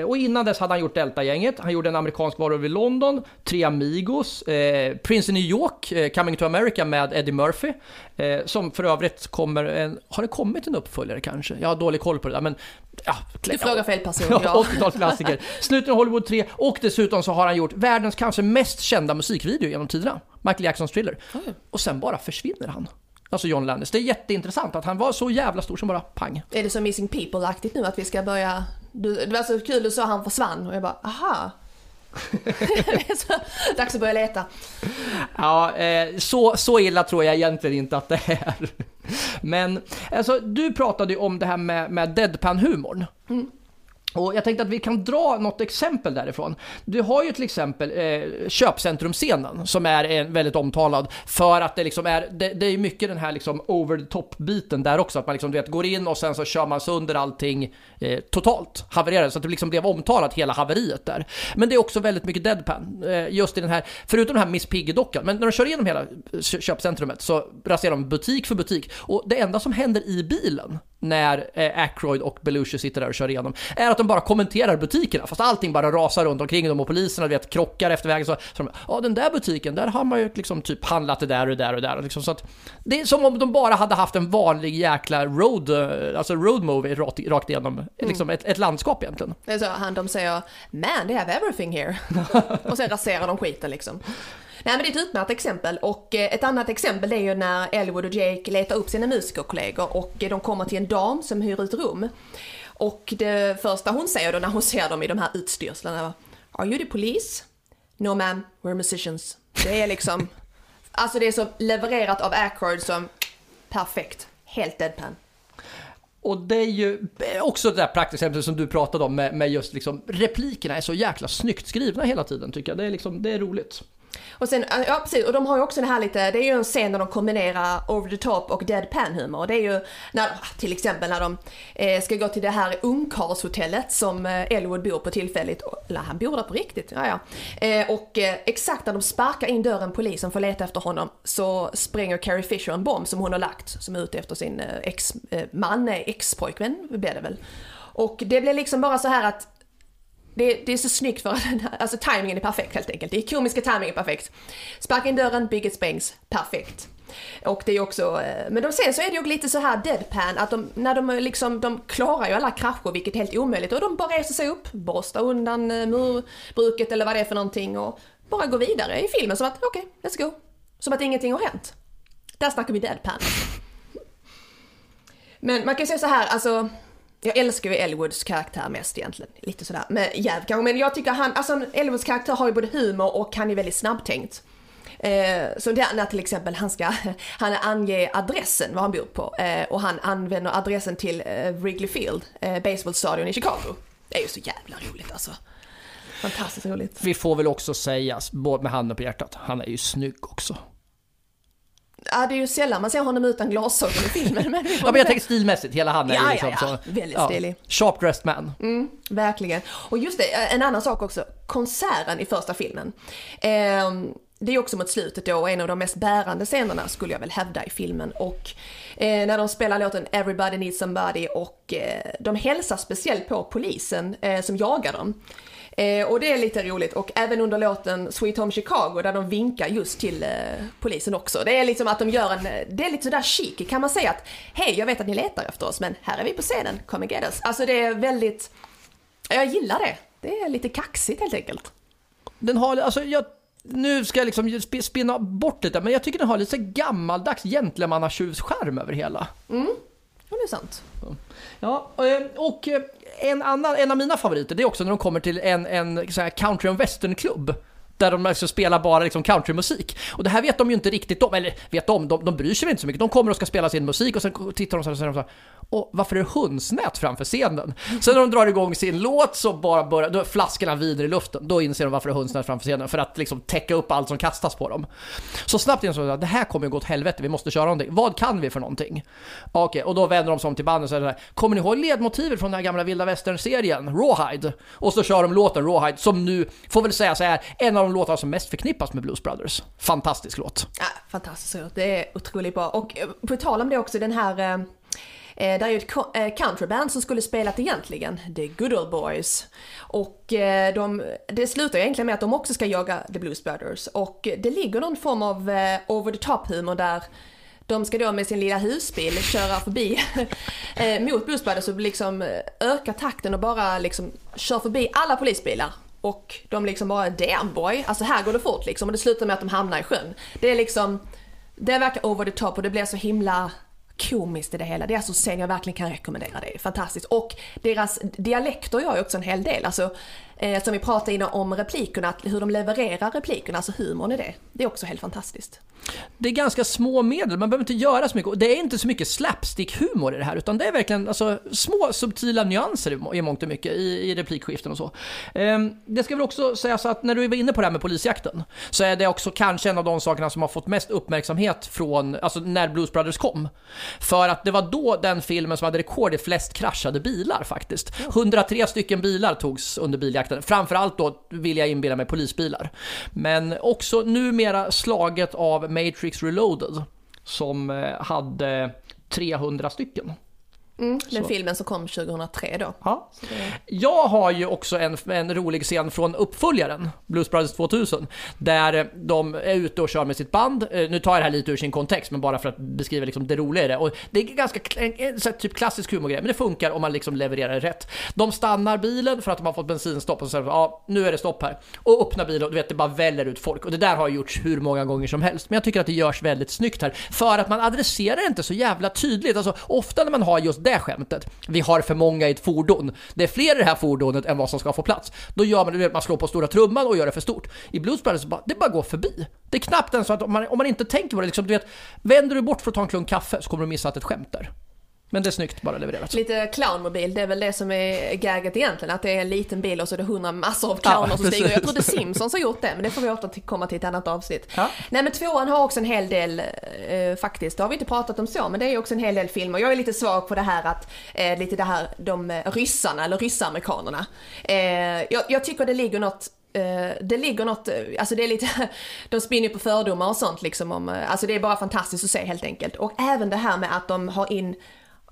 och innan dess hade han gjort Delta-gänget, han gjorde en amerikansk varulv i London, Tre Amigos, eh, Prince in New York, eh, Coming to America med Eddie Murphy. Eh, som för övrigt kommer en, har det kommit en uppföljare kanske? Jag har dålig koll på det där men... Ja, Du frågar fel person, Ja, ja. 80-talsklassiker. Snuten i Hollywood 3 och dessutom så har han gjort världens kanske mest kända musikvideo genom tiderna. Michael Jacksons Thriller. Oj. Och sen bara försvinner han. Alltså John Landis. Det är jätteintressant att han var så jävla stor som bara pang. Är det så Missing People-aktigt nu att vi ska börja... Du, det var så kul du sa han försvann och jag bara aha. dags att börja leta. Ja, eh, så, så illa tror jag egentligen inte att det är. Men alltså, du pratade ju om det här med, med deadpan-humorn. Och jag tänkte att vi kan dra något exempel därifrån. Du har ju till exempel eh, köpcentrumscenen som är en väldigt omtalad för att det liksom är, det, det är ju mycket den här liksom over the top-biten där också. Att man liksom du vet, går in och sen så kör man sönder allting eh, totalt, havererar så att det liksom blev omtalat hela haveriet där. Men det är också väldigt mycket deadpan, eh, just i den här, förutom den här Miss Piggy-dockan, men när de kör igenom hela eh, köpcentrumet så raserar de butik för butik och det enda som händer i bilen när eh, Aykroyd och Belushi sitter där och kör igenom är att de bara kommenterar butikerna fast allting bara rasar runt omkring dem och poliserna vet krockar efter vägen så, så de, ja den där butiken där har man ju liksom typ handlat det där och där och där liksom, så att det är som om de bara hade haft en vanlig jäkla road, eh, alltså road movie rakt, rakt igenom liksom ett, ett landskap egentligen. Det är så han de säger Man, they have everything here. och sen raserar de skiten liksom. Nej men det är ett utmärkt exempel och eh, ett annat exempel är ju när Elwood och Jake letar upp sina musikerkollegor och eh, de kommer till en dam som hyr ut rum. Och det första hon säger då när hon ser dem i de här utstyrslarna var Are you the police? No ma'am, we're musicians. Det är liksom, alltså det är så levererat av Ackroyd som perfekt, helt deadpan. Och det är ju också det där praktiska som du pratade om med, med just liksom replikerna är så jäkla snyggt skrivna hela tiden tycker jag. Det är liksom, det är roligt. Och sen, ja precis, och de har ju också det här lite, det är ju en scen där de kombinerar over the top och deadpan humor. Det är ju när, till exempel när de eh, ska gå till det här ungkarlshotellet som eh, Elwood bor på tillfälligt, eller han bor där på riktigt, ja ja. Eh, och eh, exakt när de sparkar in dörren, polisen får leta efter honom, så spränger Carrie Fisher en bomb som hon har lagt, som är ute efter sin eh, ex-man, eh, ex-pojkvän blir det väl. Och det blir liksom bara så här att det, det är så snyggt för att alltså timingen är perfekt helt enkelt. Det är komiska timingen perfekt. Sparka in dörren, bygget sprängs, perfekt. Och det är också, eh, men de, sen så är det ju lite så här deadpan att de, när de eh, liksom, de klarar ju alla krascher vilket är helt omöjligt och de bara reser sig upp, borstar undan eh, murbruket eller vad det är för någonting och bara går vidare i filmen som att okej, let's go. Som att ingenting har hänt. Där snackar vi deadpan. Men man kan ju säga så här, alltså jag älskar ju Elwoods karaktär mest egentligen. Lite sådär med jäv kanske. Men jag tycker han, alltså Elwoods karaktär har ju både humor och han är väldigt snabbtänkt. Eh, så där när till exempel han ska, han anger adressen var han bor på eh, och han använder adressen till eh, Wrigley Field, eh, baseballstadion i Chicago. Det är ju så jävla roligt alltså. Fantastiskt roligt. Vi får väl också säga, både med handen på hjärtat, han är ju snygg också. Ja, det är ju sällan man ser honom utan glasögon i filmen. Men Ja, men jag tänker stilmässigt, hela han är Ja, ju ja, liksom ja. så... Väldigt stilig. Sharp dressed man. Mm, verkligen. Och just det, en annan sak också. Konserten i första filmen. Ehm, det är också mot slutet då en av de mest bärande scenerna skulle jag väl hävda i filmen. Och eh, när de spelar låten Everybody Needs Somebody och eh, de hälsar speciellt på polisen eh, som jagar dem. Eh, och det är lite roligt och även under låten Sweet Home Chicago där de vinkar just till eh, polisen också. Det är liksom att de gör en, det är lite sådär chic, kan man säga att hej jag vet att ni letar efter oss men här är vi på scenen, come and get us. Alltså det är väldigt, jag gillar det. Det är lite kaxigt helt enkelt. Den har, alltså jag... Nu ska jag liksom sp- spinna bort lite, men jag tycker den har lite så gammaldags gentlemannatjuvscharm över hela. Ja, det är sant. Ja, eh, och eh, en, annan, en av mina favoriter det är också när de kommer till en, en country och western-klubb. Där de alltså spelar bara liksom countrymusik. Och det här vet de ju inte riktigt om, eller vet om, de, de bryr sig inte så mycket. De kommer och ska spela sin musik och sen tittar de så här och säger så här, och varför är det hönsnät framför scenen? Sen när de drar igång sin låt så bara börjar, då är flaskorna vidare i luften. Då inser de varför det är hönsnät framför scenen, för att liksom täcka upp allt som kastas på dem. Så snabbt insåg de att det här kommer ju gå åt helvete, vi måste köra någonting. Vad kan vi för någonting? Okej, och då vänder de sig om till bandet och säger så här, kommer ni ihåg ledmotivet från den här gamla vilda västern-serien, Rawhide? Och så kör de låten Rawhide, som nu, får väl säga så här, en av de låtar som mest förknippas med Blues Brothers. Fantastisk låt. Ja, fantastisk låt, Det är otroligt bra. Och eh, på tal om det också, den här Eh, eh där är ju ett eh, countryband som skulle spelat egentligen, The Good Old Boys. Och eh, de, det slutar ju egentligen med att de också ska jaga The Blues Brothers. Och det ligger någon form av eh, over the top humor där de ska då med sin lilla husbil köra förbi eh, mot Blues Brothers och liksom öka takten och bara liksom kör förbi alla polisbilar. Och de liksom bara damn boy, alltså här går det fort liksom och det slutar med att de hamnar i sjön. Det är liksom, det verkar over the top och det blir så himla komiskt i det hela. Det är alltså en scen jag verkligen kan rekommendera. Det är fantastiskt. Och deras dialekter gör ju också en hel del. Alltså, eh, som vi pratade innan om replikerna, hur de levererar replikerna, alltså humorn i det. Det är också helt fantastiskt. Det är ganska små medel, man behöver inte göra så mycket. Och det är inte så mycket slapstick-humor i det här, utan det är verkligen alltså, små subtila nyanser i mångt och mycket i, i replikskiften och så. Ehm, det ska väl också sägas att när du var inne på det här med polisjakten, så är det också kanske en av de sakerna som har fått mest uppmärksamhet från, alltså när Blues Brothers kom. För att det var då den filmen som hade rekord i flest kraschade bilar faktiskt. 103 stycken bilar togs under biljakten. Framförallt då vill jag inbilla mig polisbilar. Men också numera slaget av Matrix Reloaded som eh, hade 300 stycken. Mm, den Så. filmen som kom 2003 då. Ja. Jag har ju också en, en rolig scen från uppföljaren, Blues Brothers 2000, där de är ute och kör med sitt band. Eh, Nu tar jag det här lite ur sin kontext, men bara för att beskriva liksom det roliga i det. Och det är ganska en, typ klassisk humorgrej, men det funkar om man liksom levererar det rätt. De stannar bilen för att de har fått bensinstopp och säger ja, nu är det stopp här. Och öppnar bilen och du vet, det bara väller ut folk. Och det där har gjorts hur många gånger som helst. Men jag tycker att det görs väldigt snyggt här, för att man adresserar inte så jävla tydligt. Alltså, ofta när man har just det skämtet, vi har för många i ett fordon, det är fler i det här fordonet än vad som ska få plats. Då gör man det, man slår på stora trumman och gör det för stort. I Blues Brothers, så bara, det bara går förbi. Det är knappt ens så att om man, om man inte tänker på det, liksom, du vet, vänder du bort för att ta en klunk kaffe så kommer du missa att ett skämt där. Men det är snyggt bara levererat. Lite clownmobil, det är väl det som är gaget egentligen, att det är en liten bil och så är det hundra massor av clowner Ja, som stiger. Jag trodde Simpsons har gjort det, men det får vi återkomma till i ett annat avsnitt. Ja. Nej men tvåan har också en hel del, eh, faktiskt, det har vi inte pratat om så, men det är också en hel del filmer. Jag är lite svag på det här att, eh, lite det här, de eh, ryssarna, eller ryssamerikanerna. Eh, jag, jag tycker det ligger något eh, det ligger något, eh, alltså det är lite, de spinner på fördomar och sånt liksom om, alltså det är bara fantastiskt att se helt enkelt. Och även det här med att de har in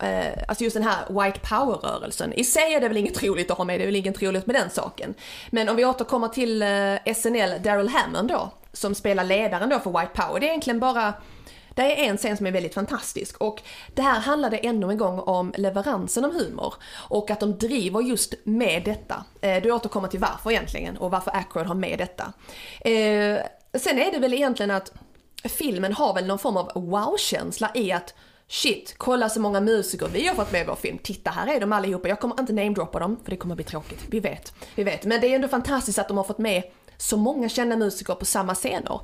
Eh, alltså just den här white power-rörelsen. I sig är det väl inget roligt att ha med, det är väl inget roligt med den saken. Men om vi återkommer till eh, SNL, Daryl Hammond då, som spelar ledaren då för white power, det är egentligen bara det är en scen som är väldigt fantastisk och det här handlade ännu en gång om leveransen av humor och att de driver just med detta. Eh, du återkommer till varför egentligen och varför Ackroyd har med detta. Eh, sen är det väl egentligen att filmen har väl någon form av wow-känsla i att Shit, kolla så många musiker vi har fått med i vår film. Titta, här är de allihopa. Jag kommer inte namedroppa dem, för det kommer bli tråkigt. Vi vet, vi vet. Men det är ändå fantastiskt att de har fått med så många kända musiker på samma scener.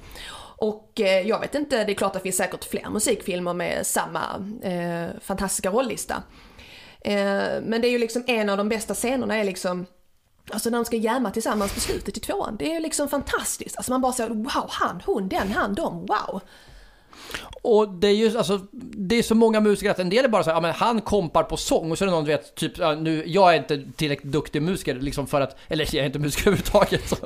Och eh, jag vet inte, det är klart att det finns säkert fler musikfilmer med samma eh, fantastiska rollista. Eh, men det är ju liksom en av de bästa scenerna är liksom Alltså när de ska jämma tillsammans på slutet i tvåan. Det är ju liksom fantastiskt. Alltså man bara säger wow, han, hon, den, han, dem, wow. Och det är ju alltså, det är så många musiker att en del är bara så här, ja men han kompar på sång och så är det någon du vet, typ, ja, nu, jag är inte tillräckligt duktig musiker liksom för att, eller jag är inte musiker överhuvudtaget. Så.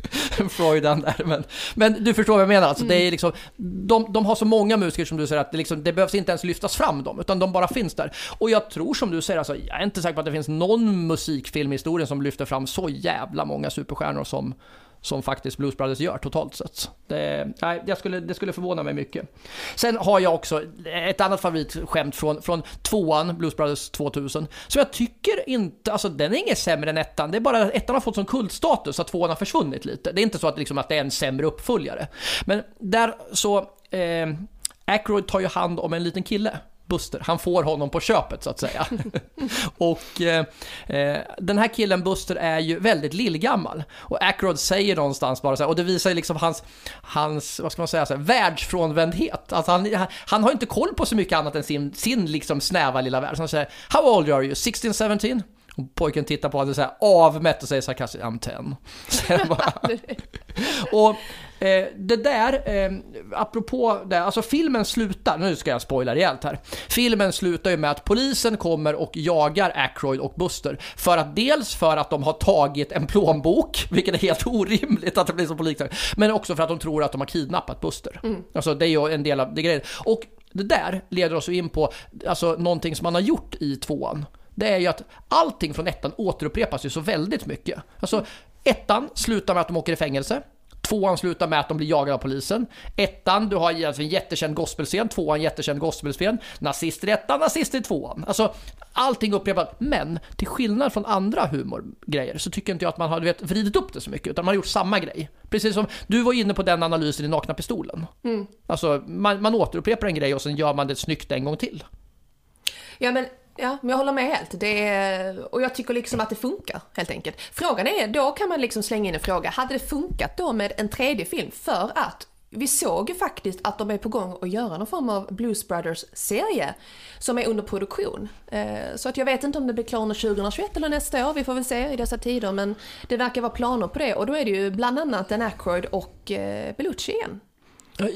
Freudan där, men, men du förstår vad jag menar. Alltså, det är liksom, de, de har så många musiker som du säger att det, liksom, det behövs inte ens lyftas fram dem, utan de bara finns där. Och jag tror som du säger, alltså, jag är inte säker på att det finns någon musikfilm i historien som lyfter fram så jävla många superstjärnor som, som faktiskt Blues Brothers gör totalt sett. Det, nej, jag skulle, det skulle förvåna mig mycket. Sen har jag också ett annat favoritskämt från, från tvåan, Blues Brothers 2000, som jag tycker inte, alltså den är inget sämre än ettan, det är bara att ettan har fått sån kultstatus att tvåan har försvunnit lite. Det är inte så att, liksom, att det är en sämre uppföljare. Men där så, eh, Aykroyd tar ju hand om en liten kille. Buster. Han får honom på köpet så att säga. och eh, eh, den här killen Buster är ju väldigt lillgammal. Och Ackroyd säger någonstans bara så här, och det visar ju liksom hans, hans vad ska man säga, så här, världsfrånvändhet. Alltså han, han, han har inte koll på så mycket annat än sin, sin liksom snäva lilla värld. Så han säger How old are you? 16, 17? Och pojken tittar på honom så här avmätt och säger sarkastiskt I'm 10. Så jag bara, och eh, det där, eh, apropå det, alltså filmen slutar, nu ska jag spoila rejält här. Filmen slutar ju med att polisen kommer och jagar Ackroyd och Buster. För att dels för att de har tagit en plånbok, vilket är helt orimligt att det blir så på liknande. Men också för att de tror att de har kidnappat Buster. Alltså det är ju en del av det grejen. Och det där leder oss in på alltså, någonting som man har gjort i tvåan. Det är ju att allting från ettan återupprepas ju så väldigt mycket. Alltså, ettan slutar med att de åker i fängelse. Tvåan slutar med att de blir jagade av polisen. Ettan, du har alltså en jättekänd gospelscen. Tvåan, jättekänd gospelscen. Nazister i ettan, nazister i tvåan. Alltså, allting upprepas. Men till skillnad från andra humorgrejer så tycker inte jag att man har du vet, vridit upp det så mycket. Utan man har gjort samma grej. Precis som du var inne på den analysen i Nakna Pistolen. Mm. Alltså, man, man återupprepar en grej och sen gör man det snyggt en gång till. Ja men Ja, men jag håller med helt. Det är, och jag tycker liksom att det funkar helt enkelt. Frågan är, då kan man liksom slänga in en fråga. Hade det funkat då med en tredje film? För att vi såg ju faktiskt att de är på gång att göra någon form av Blues Brothers-serie som är under produktion. Eh, så att jag vet inte om det blir klar under 2021 eller nästa år, vi får väl se i dessa tider. Men det verkar vara planer på det och då är det ju bland annat Dan Aykroyd och Belucci Belushi igen.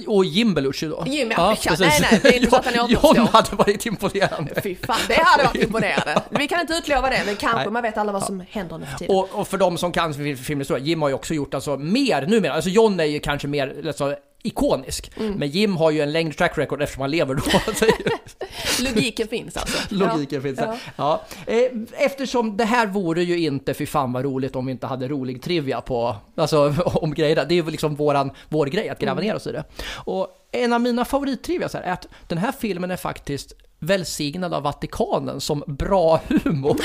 Och Jim Belushi då? Jim, ja, ja nej nej, det är inte så att han återuppstår. John hade varit imponerande. Fy fan, det hade varit imponerande. Vi kan inte utlova det, men kanske nej. man vet alla vad som händer nu för tiden. Och, och, för de som kan filmhistoria, Jim har ju också gjort alltså mer numera. Alltså John är ju kanske mer alltså, ikonisk. Mm. Men Jim har ju en längre track record eftersom han lever då. Logiken finns alltså. Logiken ja. finns. Ja. ja. Eh, eftersom det här vore ju inte, fy fan vad roligt om vi inte hade rolig trivia på, alltså om grejerna. Det är ju liksom våran, vår grej att gräva mm. ner oss i det. Och en av mina favorittrivia är att den här filmen är faktiskt välsignad av Vatikanen som bra humor.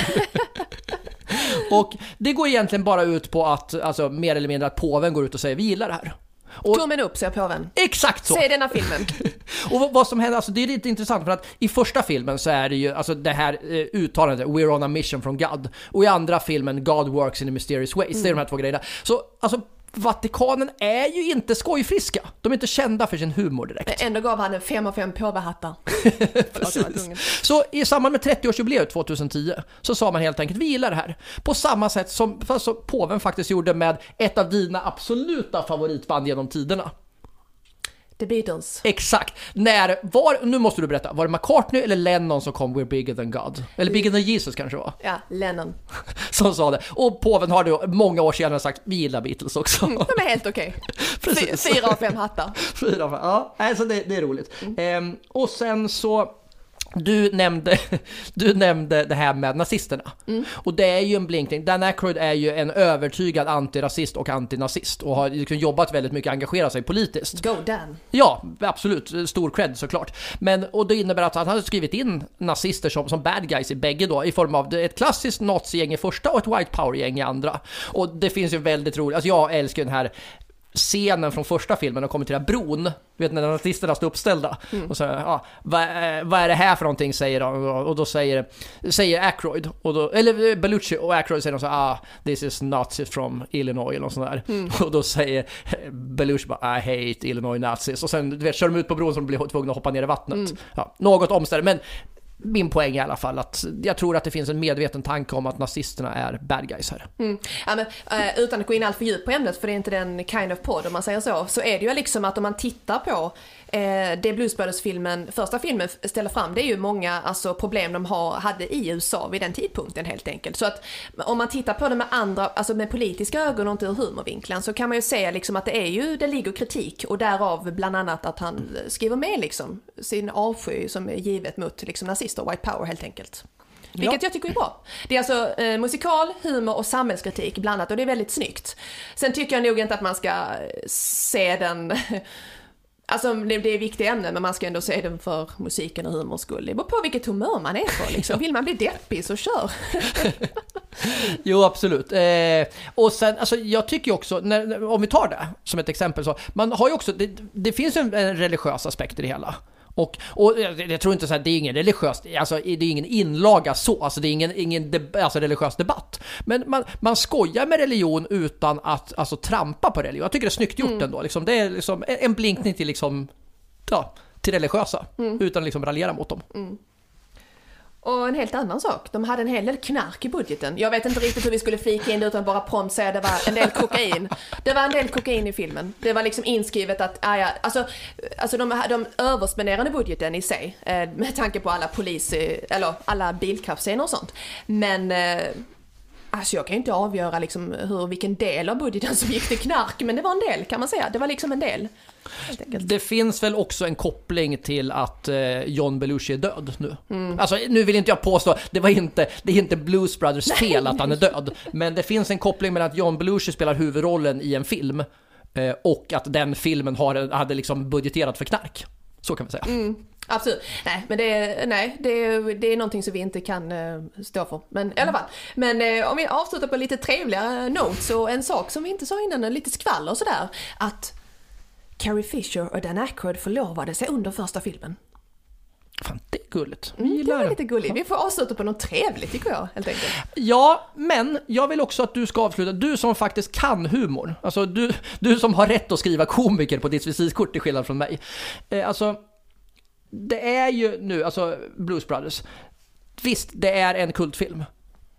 och det går egentligen bara ut på att, alltså mer eller mindre att påven går ut och säger vi gillar det här. Och, Tummen upp, säger påven. Exakt så! Se denna filmen. och vad som händer, alltså det är lite intressant för att i första filmen så är det ju alltså det här eh, uttalandet “We're on a mission from God” och i andra filmen “God works in a mysterious ways”. Mm. Det är de här två grejerna. Så alltså Vatikanen är ju inte skojfriska. De är inte kända för sin humor direkt. Ändå gav han en 5 av 5 påvehattar. så i samband med 30-årsjubileet 2010 så sa man helt enkelt vi gillar det här. På samma sätt som alltså, påven faktiskt gjorde med ett av dina absoluta favoritband genom tiderna. The Beatles. Exakt. När, var, nu måste du berätta, var det McCartney eller Lennon som kom We're bigger than God? Eller bigger than Jesus kanske var? Ja, Lennon. som sa det. Och påven har då många år senare sagt, vi gillar Beatles också. Mm, de är helt okej. Okay. Fyra av fem hattar. Fyra av fem, ja. Alltså det, det är roligt. Mm. Ehm, och sen så du nämnde, du nämnde det här med nazisterna. Mm. Och det är ju en blinkning. Dan Aykroyd är ju en övertygad antirasist och antinazist och har liksom jobbat väldigt mycket, engagerat sig politiskt. Go Dan! Ja, absolut. Stor cred såklart. Men, och det innebär att han har skrivit in nazister som, som bad guys i bägge då, i form av ett klassiskt nazigäng i första och ett white power-gäng i andra. Och det finns ju väldigt roligt, alltså jag älskar den här scenen från första filmen och kommer till den här bron, vet när nazisterna står uppställda. Mm. Och så, ja, vad, vad, är det här för någonting säger de och då säger, säger Aykroyd, och då, eller Belucci och Aykroyd säger de så ah, this is nazis from Illinois eller något sånt där. Mm. Och då säger Belucci bara, I hate Illinois nazis. Och sen du vet, kör de ut på bron så de blir tvungna att hoppa ner i vattnet. Mm. Ja, något omständigt, men min poäng i alla fall att jag tror att det finns en medveten tanke om att nazisterna är bad guys här. Mm. Ja, men, eh, utan att gå in allt för djupt på ämnet, för det är inte den kind of podd om man säger så, så är det ju liksom att om man tittar på eh, det Blues Brothers-filmen, första filmen ställer fram, det är ju många alltså, problem de har, hade i USA vid den tidpunkten helt enkelt. Så att om man tittar på det med andra, alltså med politiska ögon och inte ur humorvinkeln så kan man ju säga liksom att det är ju, det ligger kritik och därav bland annat att han skriver med liksom sin avsky som är givet mot liksom nazister, white power helt enkelt. Vilket ja. jag tycker är bra. Det är alltså eh, musikal, humor och samhällskritik blandat och det är väldigt snyggt. Sen tycker jag nog inte att man ska se den Alltså det, det är viktiga ämnen men man ska ändå se den för musiken och humorns skull. Det beror på vilket humör man är på liksom. Vill man bli deppig så kör! jo absolut. Eh, och sen, alltså jag tycker också, när, om vi tar det som ett exempel så, man har ju också, det, det finns en, en religiös aspekt i det hela. Och, och jag tror inte så här, det är ingen religiös, alltså det är ingen inlaga så, alltså det är ingen, ingen deb, alltså religiös debatt. Men man, man skojar med religion utan att alltså, trampa på religion. Jag tycker det är snyggt gjort mm. ändå. Liksom, det är liksom en blinkning till liksom, ja, till religiösa, mm. utan liksom raljera mot dem. Mm. Och en helt annan sak, de hade en hel del knark i budgeten. Jag vet inte riktigt hur vi skulle flika in det utan bara prompt säga det var en del kokain. Det var en del kokain i filmen. Det var liksom inskrivet att, ah, ja, alltså, alltså de, de överspenderade budgeten i sig. Eh, med tanke på alla polis, eh, eller alla bilkraftsscener och sånt. Men eh, Alltså jag kan ju inte avgöra liksom hur, vilken del av budgeten som gick till knark, men det var en del kan man säga. Det var liksom en del. Det finns väl också en koppling till att eh, John Belushi är död nu. Alltså nu vill inte jag påstå, det var inte, det är inte Blues Brothers fel att han är död. Men det finns en koppling mellan att John Belushi spelar huvudrollen i en film eh, och att den filmen har, hade liksom budgeterat för knark. Så kan vi säga. Mm, absolut. Nej, men det är, nej, det är, det är någonting som vi inte kan eh, stå för. Men i alla fall. Men eh, om vi avslutar på lite trevligare notes och en sak som vi inte sa innan, lite skvaller och sådär. Att Carrie Fisher och Dan Aykroyd förlovade sig under första filmen. Fan, det är gulligt. Vi Mm, det var lite gulligt. Vi får avsluta på något trevligt tycker jag helt enkelt. Ja, men jag vill också att du ska avsluta. Du som faktiskt kan humor. Alltså du, du som har rätt att skriva komiker på ditt visitkort till skillnad från mig. Eh, alltså, det är ju nu, alltså Blues Brothers. Visst, det är en kultfilm.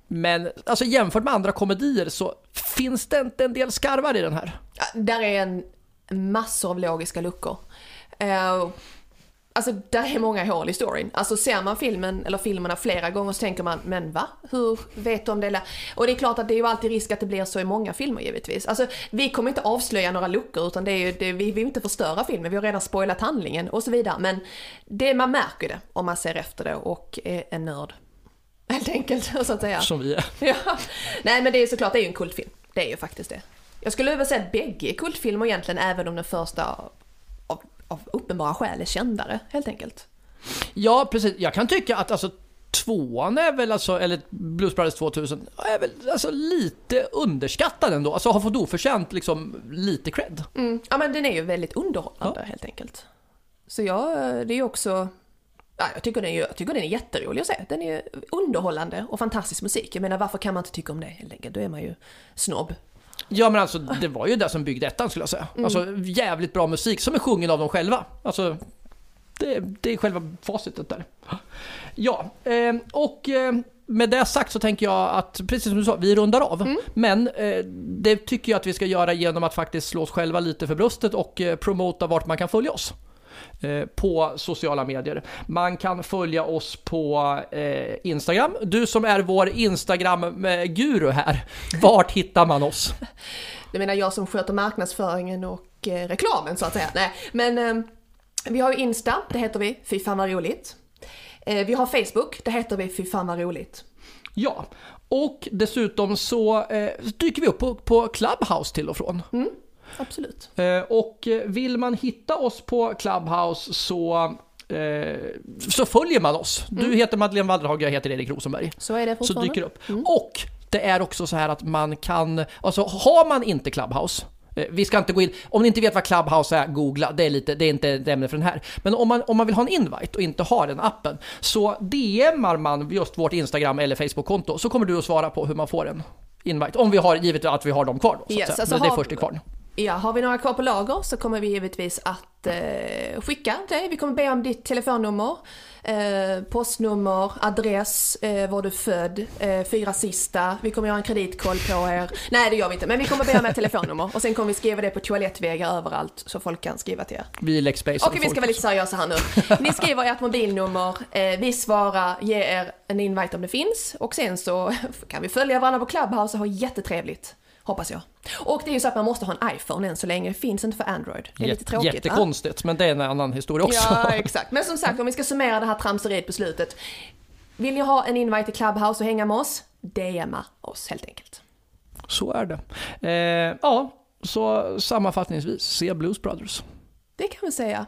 Men alltså jämfört med andra komedier så finns det inte en del skarvar i den här. Ja, där är en massor av logiska luckor. Uh, alltså där är många hål i storyn. Alltså ser man filmen, eller filmerna flera gånger så tänker man, men va? Hur vet de det? Och det är klart att det är ju alltid risk att det blir så i många filmer givetvis. Alltså vi kommer inte avslöja några luckor utan det är ju, det, vi vill inte förstöra filmen, vi har redan spoilat handlingen och så vidare. Men det, man märker det om man ser efter det och är en nörd. Helt enkelt, så att säga. Som vi är. Ja. Nej men det är såklart, det är ju en kultfilm. Det är ju faktiskt det. Jag skulle väl säga att bägge är kultfilmer egentligen, även om den första av, uppenbara skäl är kändare, helt enkelt. Ja, precis. Jag kan tycka att alltså tvåan är väl alltså, eller Blues Brothers 2000, är väl alltså lite underskattad ändå. Alltså har fått oförtjänt liksom lite cred. Mm. Ja men den är ju väldigt underhållande helt enkelt. Så ja, det är ju också... Ja, jag, tycker den är, jag tycker den är jätterolig att se. Den är underhållande och fantastisk musik. Jag menar varför kan man inte tycka om det helt enkelt? Då är man ju snobb. Ja men alltså det var ju det som byggde ettan skulle jag säga. Alltså jävligt bra musik som är sjungen av dem själva. Alltså det, det är själva facitet där. Ja, eh, och eh, med det sagt så tänker jag att, precis som du sa, vi rundar av. Men eh, det tycker jag att vi ska göra genom att faktiskt slå oss själva lite för bröstet och eh, promota vart man kan följa oss. Eh, På sociala medier. Man kan följa oss på eh, Instagram. Du som är vår Instagram-guru här, vart hittar man oss? Det menar jag som sköter marknadsföringen och eh, reklamen så att säga. Nej, men vi har ju Insta, det heter vi Fy fan vad roligt. Vi har Facebook, det heter vi Fy fan vad roligt. Ja, och dessutom så dyker vi upp på, på Clubhouse till och från. Absolut. Eh, och vill man hitta oss på Clubhouse så, eh, så följer man oss. Du heter Madeleine Walderhag, jag heter Erik Rosenberg. Så är det Så fortfarande. dyker det upp. Och det är också så här att man kan, alltså har man inte Clubhouse, eh, vi ska inte gå in, om ni inte vet vad Clubhouse är, googla, det är, lite, det är inte ett ämne för den här. Men om man, om man vill ha en invite och inte har den appen, så DMar man just vårt Instagram eller Facebook-konto så kommer du att svara på hur man får en invite. Om vi har, givet att vi har dem kvar då, så att Yes, säga. alltså Men det är har- först till kvarn. Ja, har vi några kvar på lager så kommer vi givetvis att eh, skicka dig. Vi kommer be om ditt telefonnummer, eh, postnummer, adress, eh, var du född, eh, fyra sista. Vi kommer göra en kreditkoll på er. Nej, det gör vi inte, men vi kommer be om ert telefonnummer och sen kommer vi skriva det på toalettväggar överallt så folk kan skriva till er. Vi är Lexbase. Okej, vi ska vara lite seriösa här nu. Ni skriver ert mobilnummer, eh, vi svarar, ger er en invite om det finns och sen så kan vi följa varandra på Clubhouse och ha jättetrevligt. Hoppas jag. Och det är ju så att man måste ha en iPhone än så länge, det finns inte för Android. Det är lite tråkigt va? Jättekonstigt, men det är en annan historia också. Ja, exakt. Men som sagt, om vi ska summera det här tramseriet på slutet. Vill ni ha en invite till Clubhouse och hänga med oss? DMa oss helt enkelt. Så är det. Eh, ja, så sammanfattningsvis, se Blues Brothers. Det kan vi säga.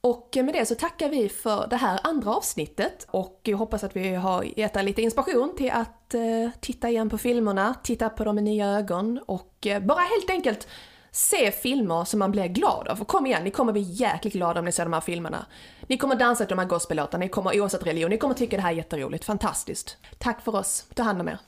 Och med det så tackar vi för det här andra avsnittet och jag hoppas att vi har gett er lite inspiration till att eh, titta igen på filmerna, titta på dem med nya ögon och eh, bara helt enkelt se filmer som man blir glad av. Och kom igen, ni kommer bli jäkligt glada om ni ser de här filmerna. Ni kommer dansa till de här gospellåtarna, ni kommer oavsett religion, ni kommer tycka det här är jätteroligt, fantastiskt. Tack för oss, ta hand om er.